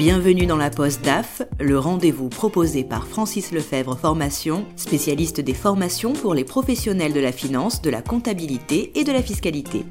Bienvenue dans la Poste DAF, le rendez-vous proposé par Francis Lefebvre Formation, spécialiste des formations pour les professionnels de la finance, de la comptabilité et de la fiscalité.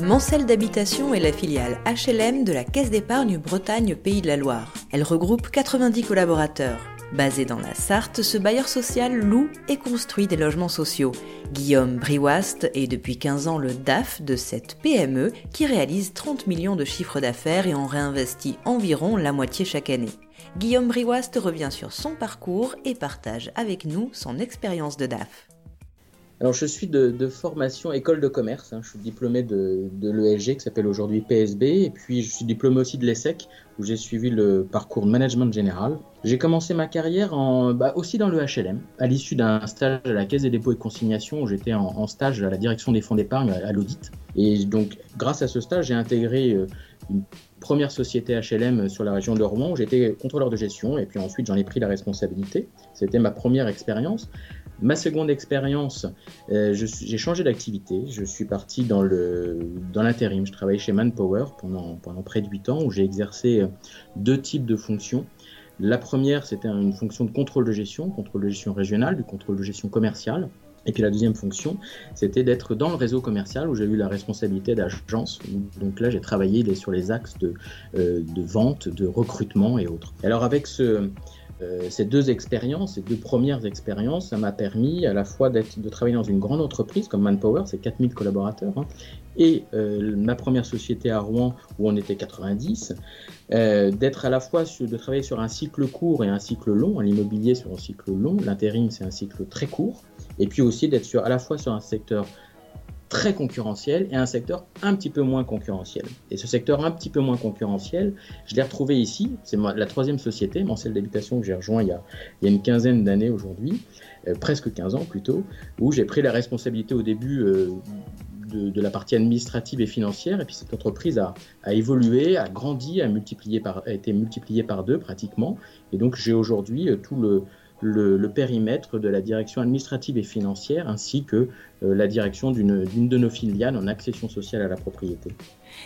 Mancel d'habitation est la filiale HLM de la Caisse d'épargne Bretagne Pays de la Loire. Elle regroupe 90 collaborateurs. Basé dans la Sarthe, ce bailleur social loue et construit des logements sociaux. Guillaume Briwast est depuis 15 ans le DAF de cette PME qui réalise 30 millions de chiffres d'affaires et en réinvestit environ la moitié chaque année. Guillaume Briwast revient sur son parcours et partage avec nous son expérience de DAF. Alors, je suis de, formation école de commerce. Hein. Je suis diplômé de, l'ESG qui s'appelle aujourd'hui PSB. Et puis, je suis diplômé aussi de l'ESSEC où j'ai suivi le parcours management général. J'ai commencé ma carrière bah, aussi dans le HLM, à l'issue d'un stage à la Caisse des dépôts et consignations où j'étais en, stage à la direction des fonds d'épargne à, l'audit. Et donc, grâce à ce stage, j'ai intégré euh, une première société HLM sur la région de Rouen où j'étais contrôleur de gestion et puis ensuite j'en ai pris la responsabilité. C'était ma première expérience. Ma seconde expérience, euh, j'ai changé d'activité. Je suis parti dans l'intérim. Dans je travaillais chez Manpower pendant, pendant près de 8 ans où j'ai exercé euh, deux types de fonctions. La première, c'était une fonction de contrôle de gestion, contrôle de gestion régional, du contrôle de gestion commerciale. Et puis la deuxième fonction, c'était d'être dans le réseau commercial où j'ai eu la responsabilité d'agence. Donc là, j'ai travaillé sur les axes de, euh, de, vente, de recrutement et autres. Alors avec ce, euh, ces deux expériences, ces deux premières expériences, ça m'a permis à la fois de travailler dans une grande entreprise comme Manpower, c'est 4000 collaborateurs, hein, et euh, ma première société à Rouen où on était 90, euh, d'être à la fois de travailler sur un cycle court et un cycle long, l'immobilier sur un cycle long, l'intérim c'est un cycle très court, et puis aussi d'être à la fois sur un secteur très concurrentiel et un secteur un petit peu moins concurrentiel. Et ce secteur un petit peu moins concurrentiel, je l'ai retrouvé ici. C'est la troisième société, Mancel d'habitation, que j'ai rejoint il y, a, une quinzaine d'années aujourd'hui, euh, presque 15 ans plutôt, où j'ai pris la responsabilité au début euh, de, la partie administrative et financière. Et puis cette entreprise a, évolué, a grandi, a, a été multipliée par deux pratiquement. Et donc j'ai aujourd'hui euh, tout le le, périmètre de la direction administrative et financière ainsi que euh, la direction d'une de nos filiales en accession sociale à la propriété.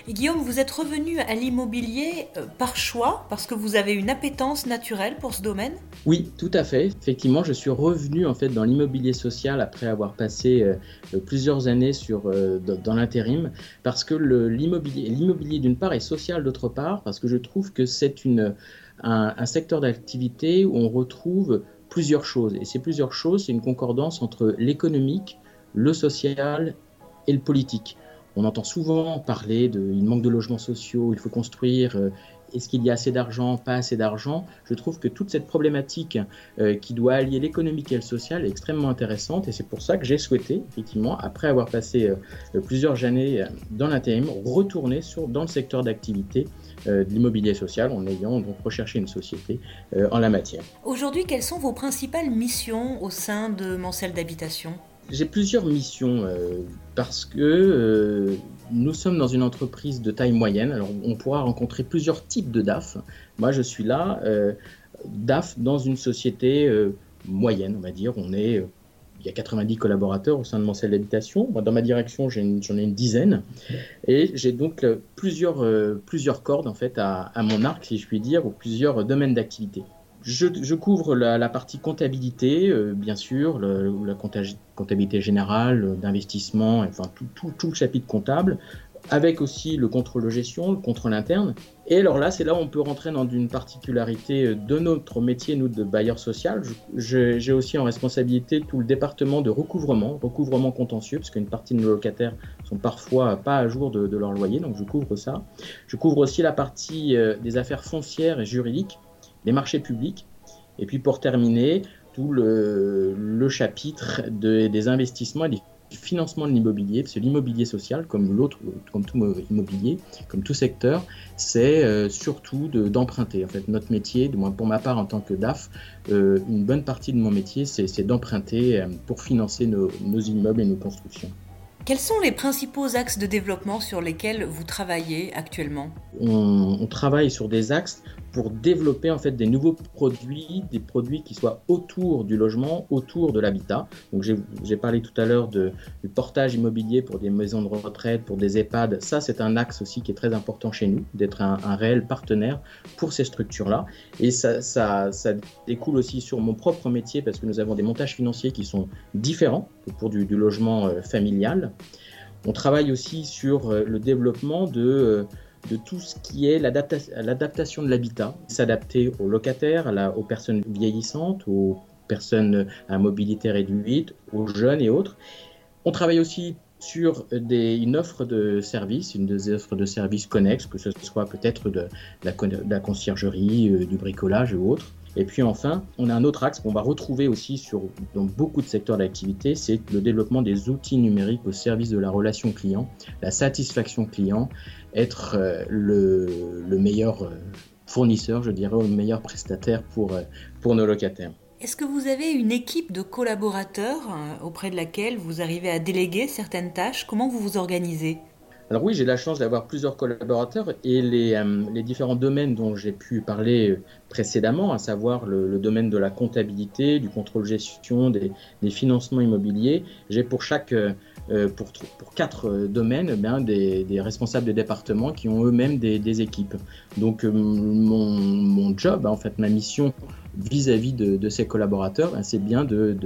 Guillaume, vous êtes revenu à l'immobilier euh, par choix parce que vous avez une appétence naturelle pour ce domaine? Oui, tout à fait. Effectivement, je suis revenu en fait dans l'immobilier social après avoir passé euh, plusieurs années sur, dans l'intérim parce que l'immobilier, l'immobilier d'une part est social d'autre part parce que je trouve que c'est une un, un secteur d'activité où on retrouve plusieurs choses. Et ces plusieurs choses, c'est une concordance entre l'économique, le social et le politique. On entend souvent parler il manque de logements sociaux, il faut construire, euh, est-ce qu'il y a assez d'argent, pas assez d'argent? Je trouve que toute cette problématique euh, qui doit allier l'économique et le social est extrêmement intéressante et c'est pour ça que j'ai souhaité, effectivement, après avoir passé euh, plusieurs années dans l'intérim, retourner dans le secteur d'activité de l'immobilier social en ayant donc recherché une société euh, en la matière. Aujourd'hui, quelles sont vos principales missions au sein de Mancel d'habitation? J'ai plusieurs missions euh, parce que nous sommes dans une entreprise de taille moyenne. Alors on pourra rencontrer plusieurs types de DAF. Moi je suis là, DAF dans une société moyenne, on va dire. On est il y a 90 collaborateurs au sein de mon cell d'habitation. Dans ma direction, j'en ai, une dizaine. Et j'ai donc euh, plusieurs, euh, plusieurs cordes en fait, à, mon arc, si je puis dire, ou plusieurs domaines d'activité. Je, couvre la, partie comptabilité, euh, bien sûr, la comptabilité générale, d'investissement, enfin tout, le chapitre comptable, avec aussi le contrôle de gestion, le contrôle interne. Et alors là, c'est là où on peut rentrer dans une particularité de notre métier, nous, de bailleur social. J'ai aussi en responsabilité tout le département de recouvrement, recouvrement contentieux, parce qu'une partie de nos locataires sont parfois pas à jour de, leur loyer, donc je couvre ça. Je couvre aussi la partie euh, des affaires foncières et juridiques, les marchés publics. Et puis pour terminer, tout le chapitre des investissements et des financement de l'immobilier, parce que l'immobilier social, comme l'autre, comme tout immobilier, comme tout secteur, c'est euh, surtout d'emprunter. en fait, notre métier, du moins pour ma part en tant que DAF, euh, une bonne partie de mon métier, c'est d'emprunter euh, pour financer nos, immeubles et nos constructions. Quels sont les principaux axes de développement sur lesquels vous travaillez actuellement? On, travaille sur des axes pour développer en fait des nouveaux produits, des produits qui soient autour du logement, autour de l'habitat. Donc j'ai parlé tout à l'heure du portage immobilier pour des maisons de retraite, pour des EHPAD. Ça, c'est un axe aussi qui est très important chez nous, d'être un, réel partenaire pour ces structures-là. Et ça, ça, ça, découle aussi sur mon propre métier parce que nous avons des montages financiers qui sont différents pour du, du logement euh, familial. On travaille aussi sur euh, le développement de euh, de tout ce qui est l'adaptation de l'habitat, s'adapter aux locataires, aux personnes vieillissantes, aux personnes à mobilité réduite, aux jeunes et autres. On travaille aussi sur une offre de service, une des offres de services connexes, que ce soit peut-être de, la conciergerie, euh, du bricolage ou autre. Et puis enfin, on a un autre axe qu'on va retrouver aussi sur, dans beaucoup de secteurs d'activité, c'est le développement des outils numériques au service de la relation client, la satisfaction client, être euh, le, meilleur euh, fournisseur, je dirais, ou le meilleur prestataire pour, pour nos locataires. Est-ce que vous avez une équipe de collaborateurs auprès de laquelle vous arrivez à déléguer certaines tâches? Comment vous vous organisez? Alors oui, j'ai la chance d'avoir plusieurs collaborateurs et les, euh, différents domaines dont j'ai pu parler euh, précédemment, à savoir le, domaine de la comptabilité, du contrôle gestion, des, financements immobiliers, j'ai pour chaque euh, pour, pour quatre domaines eh des, responsables de départements qui ont eux-mêmes des, équipes. Donc mon, mon, job, en fait, ma mission vis-à-vis de, ces collaborateurs, ben, c'est bien de,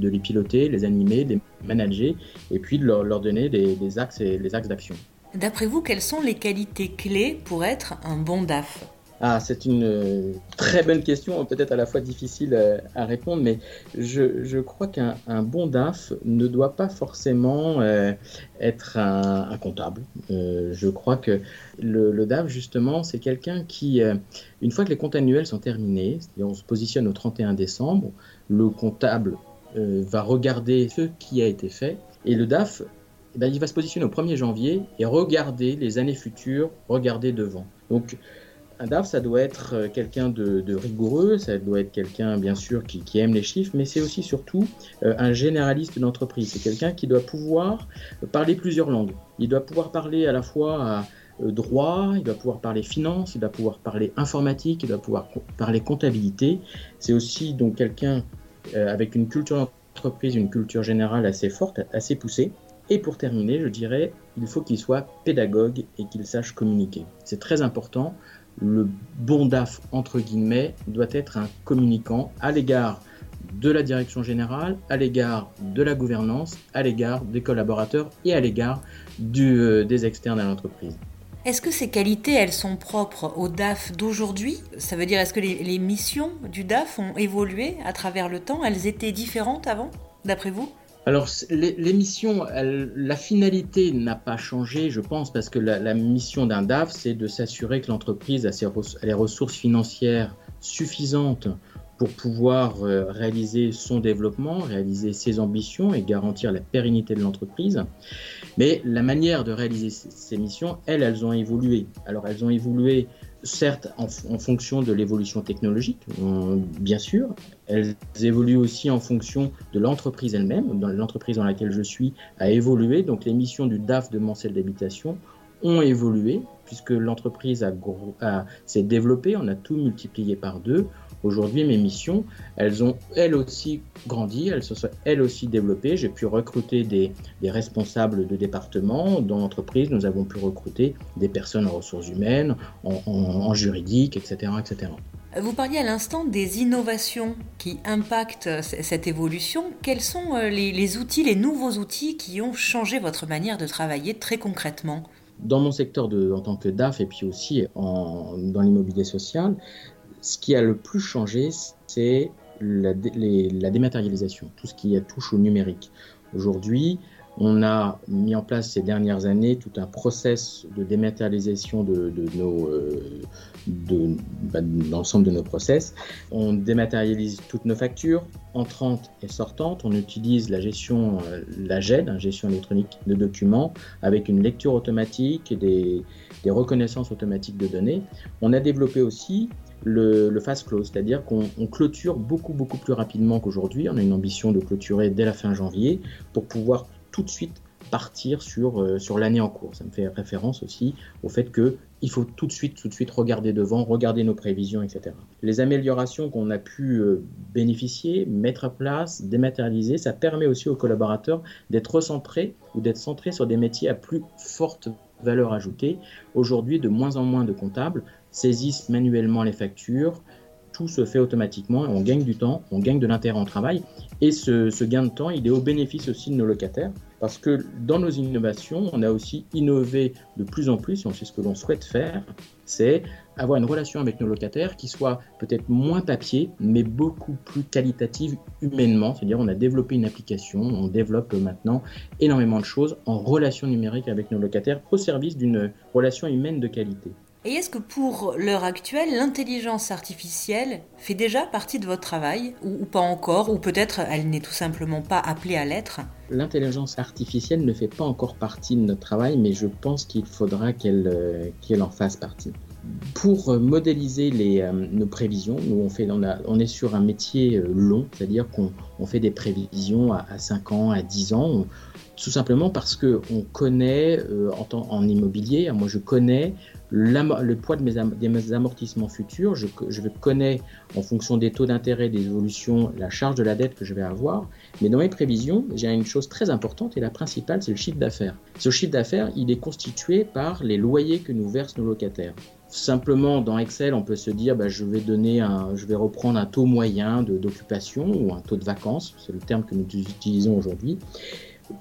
les piloter, les animer, les manager et puis de leur, leur donner des, des axes et les axes d'action. D'après vous, quelles sont les qualités clés pour être un bon DAF? Ah, c'est une euh, très bonne question, peut-être à la fois difficile euh, à répondre, mais je, crois qu'un bon DAF ne doit pas forcément euh, être un, comptable. je crois que le, DAF, justement, c'est quelqu'un qui, une fois que les comptes annuels sont terminés, on se positionne au 31 décembre, le comptable va regarder ce qui a été fait, et le DAF eh ben, il va se positionner au 1er janvier et regarder les années futures, regarder devant. Donc, un DAF, ça doit être euh, quelqu'un de, rigoureux, ça doit être quelqu'un, bien sûr, qui, aime les chiffres, mais c'est aussi surtout euh, un généraliste d'entreprise. C'est quelqu'un qui doit pouvoir parler plusieurs langues. Il doit pouvoir parler à la fois euh, droit, il doit pouvoir parler finance, il doit pouvoir parler informatique, il doit pouvoir parler comptabilité. C'est aussi donc quelqu'un avec une culture d'entreprise, une culture générale assez forte, assez poussée. Et pour terminer, je dirais, il faut qu'il soit pédagogue et qu'il sache communiquer. C'est très important. Le bon DAF, entre guillemets, doit être un communicant à l'égard de la direction générale, à l'égard de la gouvernance, à l'égard des collaborateurs et à l'égard euh, des externes à l'entreprise. Est-ce que ces qualités, elles sont propres au DAF d'aujourd'hui? Ça veut dire, est-ce que les missions du DAF ont évolué à travers le temps? Elles étaient différentes avant, d'après vous? Alors, l'émission, la finalité n'a pas changé, je pense, parce que la, mission d'un DAF, c'est de s'assurer que l'entreprise a, les ressources financières suffisantes pour pouvoir euh, réaliser son développement, réaliser ses ambitions et garantir la pérennité de l'entreprise. Mais la manière de réaliser ces missions, elles, elles ont évolué. Alors, elles ont évolué certes en, fonction de l'évolution technologique, euh, bien sûr. Elles évoluent aussi en fonction de l'entreprise elle-même. L'entreprise dans laquelle je suis a évolué. Donc les missions du DAF de Mancel d'habitation ont évolué puisque l'entreprise s'est développée. On a tout multiplié par deux. Aujourd'hui, mes missions, elles ont elles aussi grandi, elles se sont elles aussi développées. J'ai pu recruter des, responsables de département. Dans l'entreprise, nous avons pu recruter des personnes en ressources humaines, en, juridique, etc., etc. Vous parliez à l'instant des innovations qui impactent cette évolution. Quels sont euh, les, outils, les nouveaux outils qui ont changé votre manière de travailler très concrètement? Dans mon secteur de, en tant que DAF et puis aussi en, dans l'immobilier social, ce qui a le plus changé, c'est la, dématérialisation, tout ce qui touche au numérique. Aujourd'hui, on a mis en place ces dernières années tout un process de dématérialisation de, nos, euh, de, bah, l'ensemble de nos process. On dématérialise toutes nos factures, entrantes et sortantes. On utilise la gestion, euh, la GED, la gestion électronique de documents, avec une lecture automatique et des reconnaissances automatiques de données. On a développé aussi le, fast close, c'est-à-dire qu'on clôture beaucoup beaucoup plus rapidement qu'aujourd'hui. On a une ambition de clôturer dès la fin janvier pour pouvoir tout de suite partir sur, euh, sur l'année en cours. Ça me fait référence aussi au fait que il faut tout de suite, tout de suite regarder devant, regarder nos prévisions, etc. Les améliorations qu'on a pu euh, bénéficier, mettre à place, dématérialiser, ça permet aussi aux collaborateurs d'être recentrés ou d'être centrés sur des métiers à plus forte valeur ajoutée. Aujourd'hui, de moins en moins de comptables saisissent manuellement les factures, tout se fait automatiquement on gagne du temps, on gagne de l'intérêt en travail. Et ce, ce, gain de temps, il est au bénéfice aussi de nos locataires parce que dans nos innovations, on a aussi innové de plus en plus, et c'est ce que l'on souhaite faire, c'est avoir une relation avec nos locataires qui soit peut-être moins papier, mais beaucoup plus qualitative humainement. C'est-à-dire, on a développé une application, on développe maintenant énormément de choses en relation numérique avec nos locataires au service d'une relation humaine de qualité. Et est-ce que pour l'heure actuelle, l'intelligence artificielle fait déjà partie de votre travail ou, pas encore Ou peut-être elle n'est tout simplement pas appelée à l'être? L'intelligence artificielle ne fait pas encore partie de notre travail, mais je pense qu'il faudra qu'elle euh, en fasse partie. Pour euh, modéliser euh, nos prévisions, nous on, fait, on, est sur un métier long, c'est-à-dire qu'on fait des prévisions à, à, 5 ans, à 10 ans, tout simplement parce qu'on connaît en, en immobilier, moi je connais le poids de mes, amortissements futurs, je, connais en fonction des taux d'intérêt, des évolutions, la charge de la dette que je vais avoir. Mais dans mes prévisions, j'ai une chose très importante et la principale, c'est le chiffre d'affaires. Ce chiffre d'affaires, il est constitué par les loyers que nous versent nos locataires. Simplement, dans Excel, on peut se dire, bah, je vais reprendre un taux moyen d'occupation ou un taux de vacances, c'est le terme que nous utilisons aujourd'hui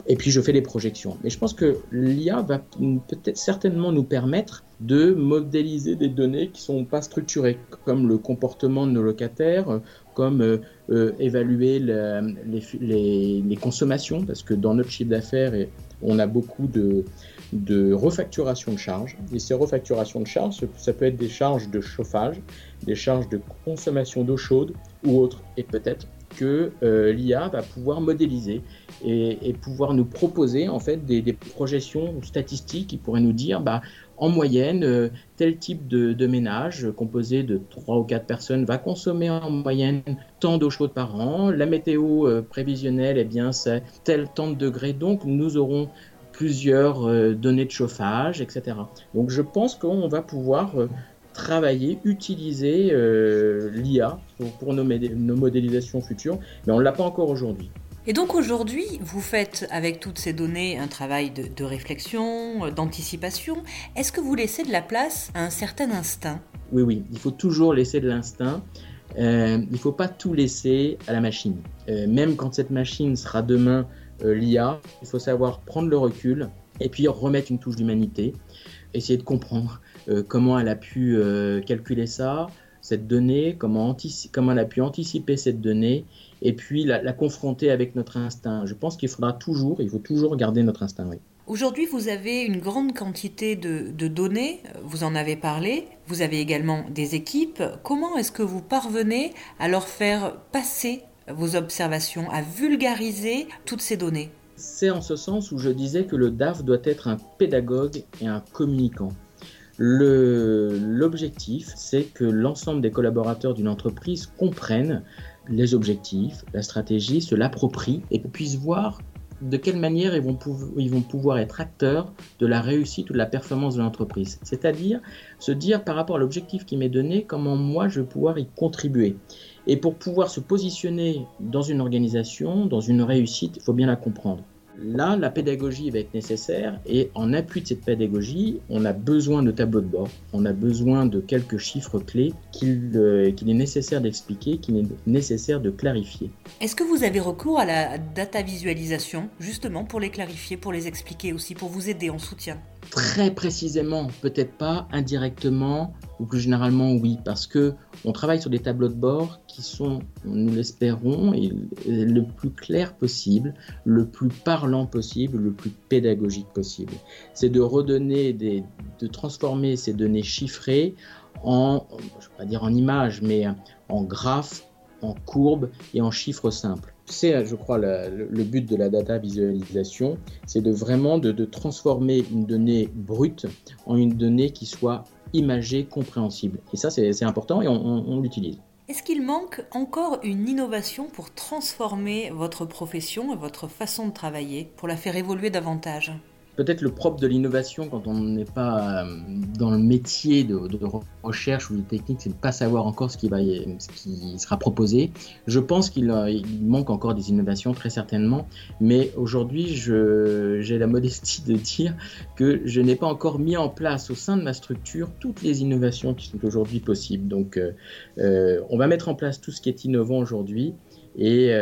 et puis je fais des projections. Mais je pense que l'IA va peut-être certainement nous permettre de modéliser des données qui sont pas structurées, comme le comportement de nos locataires, comme euh, euh, évaluer les, consommations, parce que dans notre chiffre d'affaires, on a beaucoup de, de refacturation de charges. Et ces refacturations de charges, ça peut être des charges de chauffage, des charges de consommation d'eau chaude ou autres, et peut-être que euh, l'IA va pouvoir modéliser et, pouvoir nous proposer en fait des, projections statistiques qui pourraient nous dire bah, en moyenne euh, tel type de, ménage composé de 3 ou 4 personnes va consommer en moyenne tant d'eau chaude par an, la météo euh, prévisionnelle eh bien c'est tel temps de degrés donc nous aurons plusieurs données de chauffage, etc. Donc je pense qu'on va pouvoir travailler, utiliser euh, l'IA pour, nos, nos, modélisations futures, mais on ne l'a pas encore aujourd'hui. Et donc aujourd'hui, vous faites avec toutes ces données un travail de, réflexion, euh, d'anticipation. Est-ce que vous laissez de la place à un certain instinct? Oui, oui, il faut toujours laisser de l'instinct. Euh, il ne faut pas tout laisser à la machine. même quand cette machine sera demain l'IA, il faut savoir prendre le recul et puis remettre une touche d'humanité, essayer de comprendre comment elle a pu euh, calculer ça, cette donnée, comment, comment, elle a pu anticiper cette donnée, et puis la, confronter avec notre instinct. Je pense qu'il faudra toujours, il faut toujours garder notre instinct. Oui. Aujourd'hui, vous avez une grande quantité de, de, données, vous en avez parlé, vous avez également des équipes. Comment est-ce que vous parvenez à leur faire passer vos observations, à vulgariser toutes ces données? C'est en ce sens où je disais que le DAF doit être un pédagogue et un communicant. L'objectif, c'est que l'ensemble des collaborateurs d'une entreprise comprennent les objectifs, la stratégie, se l'approprient et puissent voir de quelle manière ils vont, pouvoir être acteurs de la réussite ou de la performance de l'entreprise. C'est-à-dire se dire par rapport à l'objectif qui m'est donné, comment moi je vais pouvoir y contribuer. Et pour pouvoir se positionner dans une organisation, dans une réussite, il faut bien la comprendre. Là, la pédagogie va être nécessaire et en appui de cette pédagogie, on a besoin de tableaux de bord, on a besoin de quelques chiffres clés euh, qu'il est nécessaire d'expliquer, qu'il est nécessaire de clarifier. Est-ce que vous avez recours à la data visualisation justement pour les clarifier, pour les expliquer aussi, pour vous aider en soutien? Très précisément, peut-être pas indirectement, ou plus généralement oui, parce que on travaille sur des tableaux de bord qui sont, nous l'espérons, le plus clair possible, le plus parlant possible, le plus pédagogique possible. C'est de redonner, des, de transformer ces données chiffrées en, je vais pas dire en images, mais en graphes, en courbes et en chiffres simples c'est, je crois, le, but de la data visualisation, c'est de vraiment de, transformer une donnée brute en une donnée qui soit imagée, compréhensible. Et ça, c'est important et on l'utilise. Est-ce qu'il manque encore une innovation pour transformer votre profession et votre façon de travailler, pour la faire évoluer davantage? Peut-être le propre de l'innovation quand on n'est pas euh, dans le métier de, recherche ou de technique, c'est de ne pas savoir encore ce qui, va, ce qui sera proposé. Je pense qu'il manque encore des innovations, très certainement, mais aujourd'hui, j'ai la modestie de dire que je n'ai pas encore mis en place au sein de ma structure toutes les innovations qui sont aujourd'hui possibles. Donc, euh, euh, on va mettre en place tout ce qui est innovant aujourd'hui et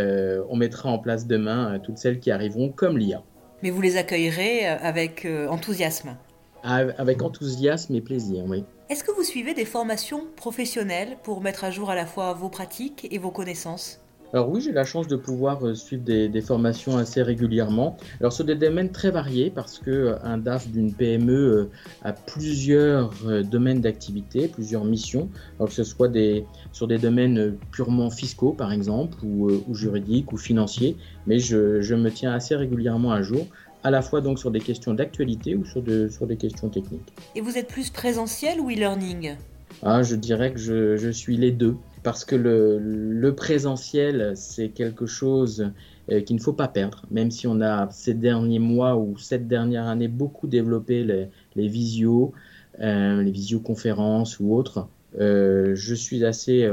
on mettra en place demain toutes celles qui arriveront comme l'IA mais vous les accueillerez euh, avec euh, enthousiasme. Avec enthousiasme et plaisir, oui. Est-ce que vous suivez des formations professionnelles pour mettre à jour à la fois vos pratiques et vos connaissances? Alors oui, j'ai la chance de pouvoir euh, suivre des, formations assez régulièrement. Alors sur des domaines très variés parce que euh, un DAF d'une PME euh, a plusieurs domaines d'activité, plusieurs missions. Alors que ce soit des, sur des domaines purement fiscaux par exemple ou, juridiques ou financiers, mais je, je, me tiens assez régulièrement à jour à la fois donc sur des questions d'actualité ou sur, de, sur des questions techniques. Et vous êtes plus présentiel ou e-learning? Ah, Je dirais que je, je suis les deux parce que le, présentiel, c'est quelque chose euh, qu'il ne faut pas perdre, même si on a ces derniers mois ou cette dernière année beaucoup développé les, les visios, euh, les visioconférences ou autres. Euh, je suis assez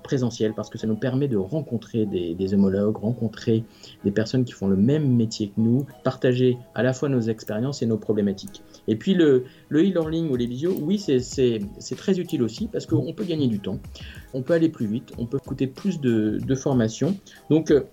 présentiel parce que ça nous permet de rencontrer des, homologues, rencontrer des personnes qui font le même métier que nous, partager à la fois nos expériences et nos problématiques. Et puis le e-learning ou les visios, oui, c'est très utile aussi parce qu'on peut gagner du temps, on peut aller plus vite, on peut coûter plus de, formation. Donc euh,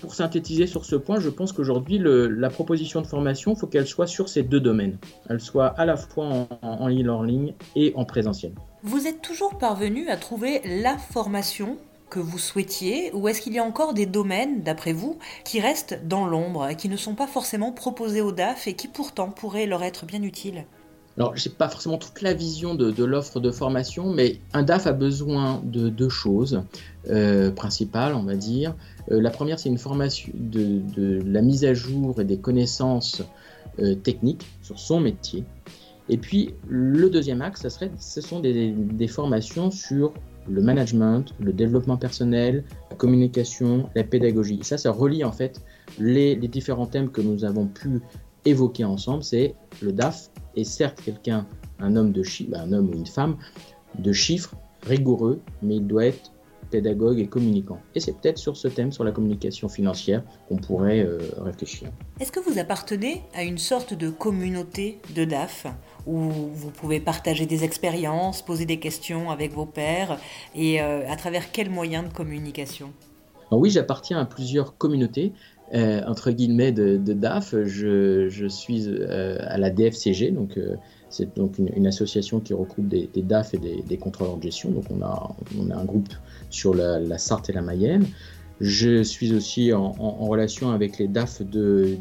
pour synthétiser sur ce point, je pense qu'aujourd'hui, la proposition de formation, il faut qu'elle soit sur ces deux domaines. Elle soit à la fois en e-learning et en présentiel. Vous êtes toujours parvenu à trouver la formation que vous souhaitiez ou est-ce qu'il y a encore des domaines, d'après vous, qui restent dans l'ombre qui ne sont pas forcément proposés au DAF et qui pourtant pourraient leur être bien utiles? Alors, je n'ai pas forcément toute la vision de, l'offre de formation, mais un DAF a besoin de deux choses euh, principales, on va dire. Euh, la première, c'est une formation de, la mise à jour et des connaissances euh, techniques sur son métier. Et puis, le deuxième axe, ça serait, ce sont des, formations sur le management, le développement personnel, la communication, la pédagogie. Ça, ça relie en fait les, les différents thèmes que nous avons pu évoquer ensemble. C'est le DAF est certes quelqu'un, un homme de chiffres, un homme ou une femme de chiffres rigoureux, mais il doit être pédagogue et communicant. Et c'est peut-être sur ce thème, sur la communication financière, qu'on pourrait euh, réfléchir. Est-ce que vous appartenez à une sorte de communauté de DAF où vous pouvez partager des expériences, poser des questions avec vos pairs et euh, à travers quels moyens de communication? Oui, j'appartiens à plusieurs communautés. Euh, entre guillemets de, DAF, je, suis à la DFCG, donc c'est donc une, association qui regroupe des, DAF et des, contrôleurs de gestion. Donc on a, on a un groupe sur la, Sarthe et la Mayenne. Je suis aussi en, relation avec les DAF du,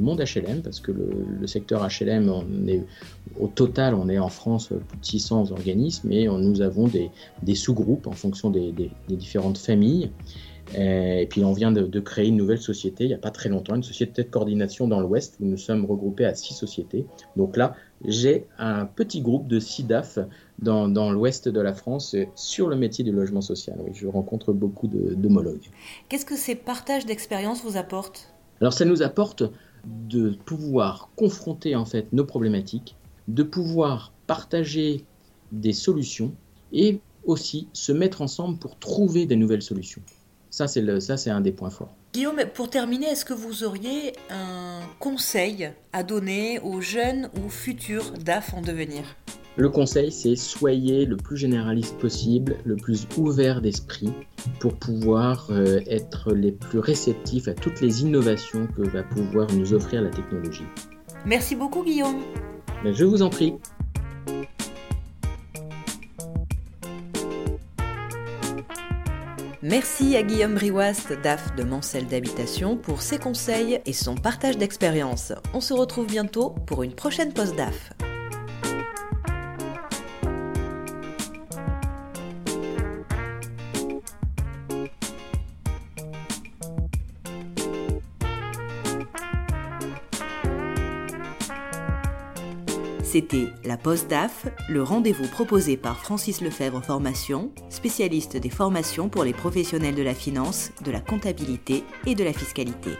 monde HLM, parce que le, secteur HLM, au total, on est en France plus de 600 organismes et nous avons des, sous-groupes en fonction des, des différentes familles. Euh, et puis on vient de, créer une nouvelle société il n'y a pas très longtemps, une société de coordination dans l'Ouest où nous sommes regroupés à six sociétés. Donc là, j'ai un petit groupe de six DAF dans, dans l'Ouest de la France sur le métier du logement social. Oui, je rencontre beaucoup d'homologues. Qu'est-ce que ces partages d'expériences vous apportent? Alors ça nous apporte de pouvoir confronter en fait nos problématiques, de pouvoir partager des solutions et aussi se mettre ensemble pour trouver des nouvelles solutions. Ça, c'est, ça, c'est un des points forts. Guillaume, pour terminer, est-ce que vous auriez un conseil à donner aux jeunes ou futurs DAF en devenir? Le conseil, c'est soyez le plus généraliste possible, le plus ouvert d'esprit pour pouvoir euh, être les plus réceptifs à toutes les innovations que va pouvoir nous offrir la technologie. Merci beaucoup, Guillaume. Ben, je vous en prie. Merci à Guillaume Briouast, DAF de Mancel d'Habitation, pour ses conseils et son partage d'expérience. On se retrouve bientôt pour une prochaine pause DAF. C'était la Poste DAF, le rendez-vous proposé par Francis Lefebvre Formation, spécialiste des formations pour les professionnels de la finance, de la comptabilité et de la fiscalité.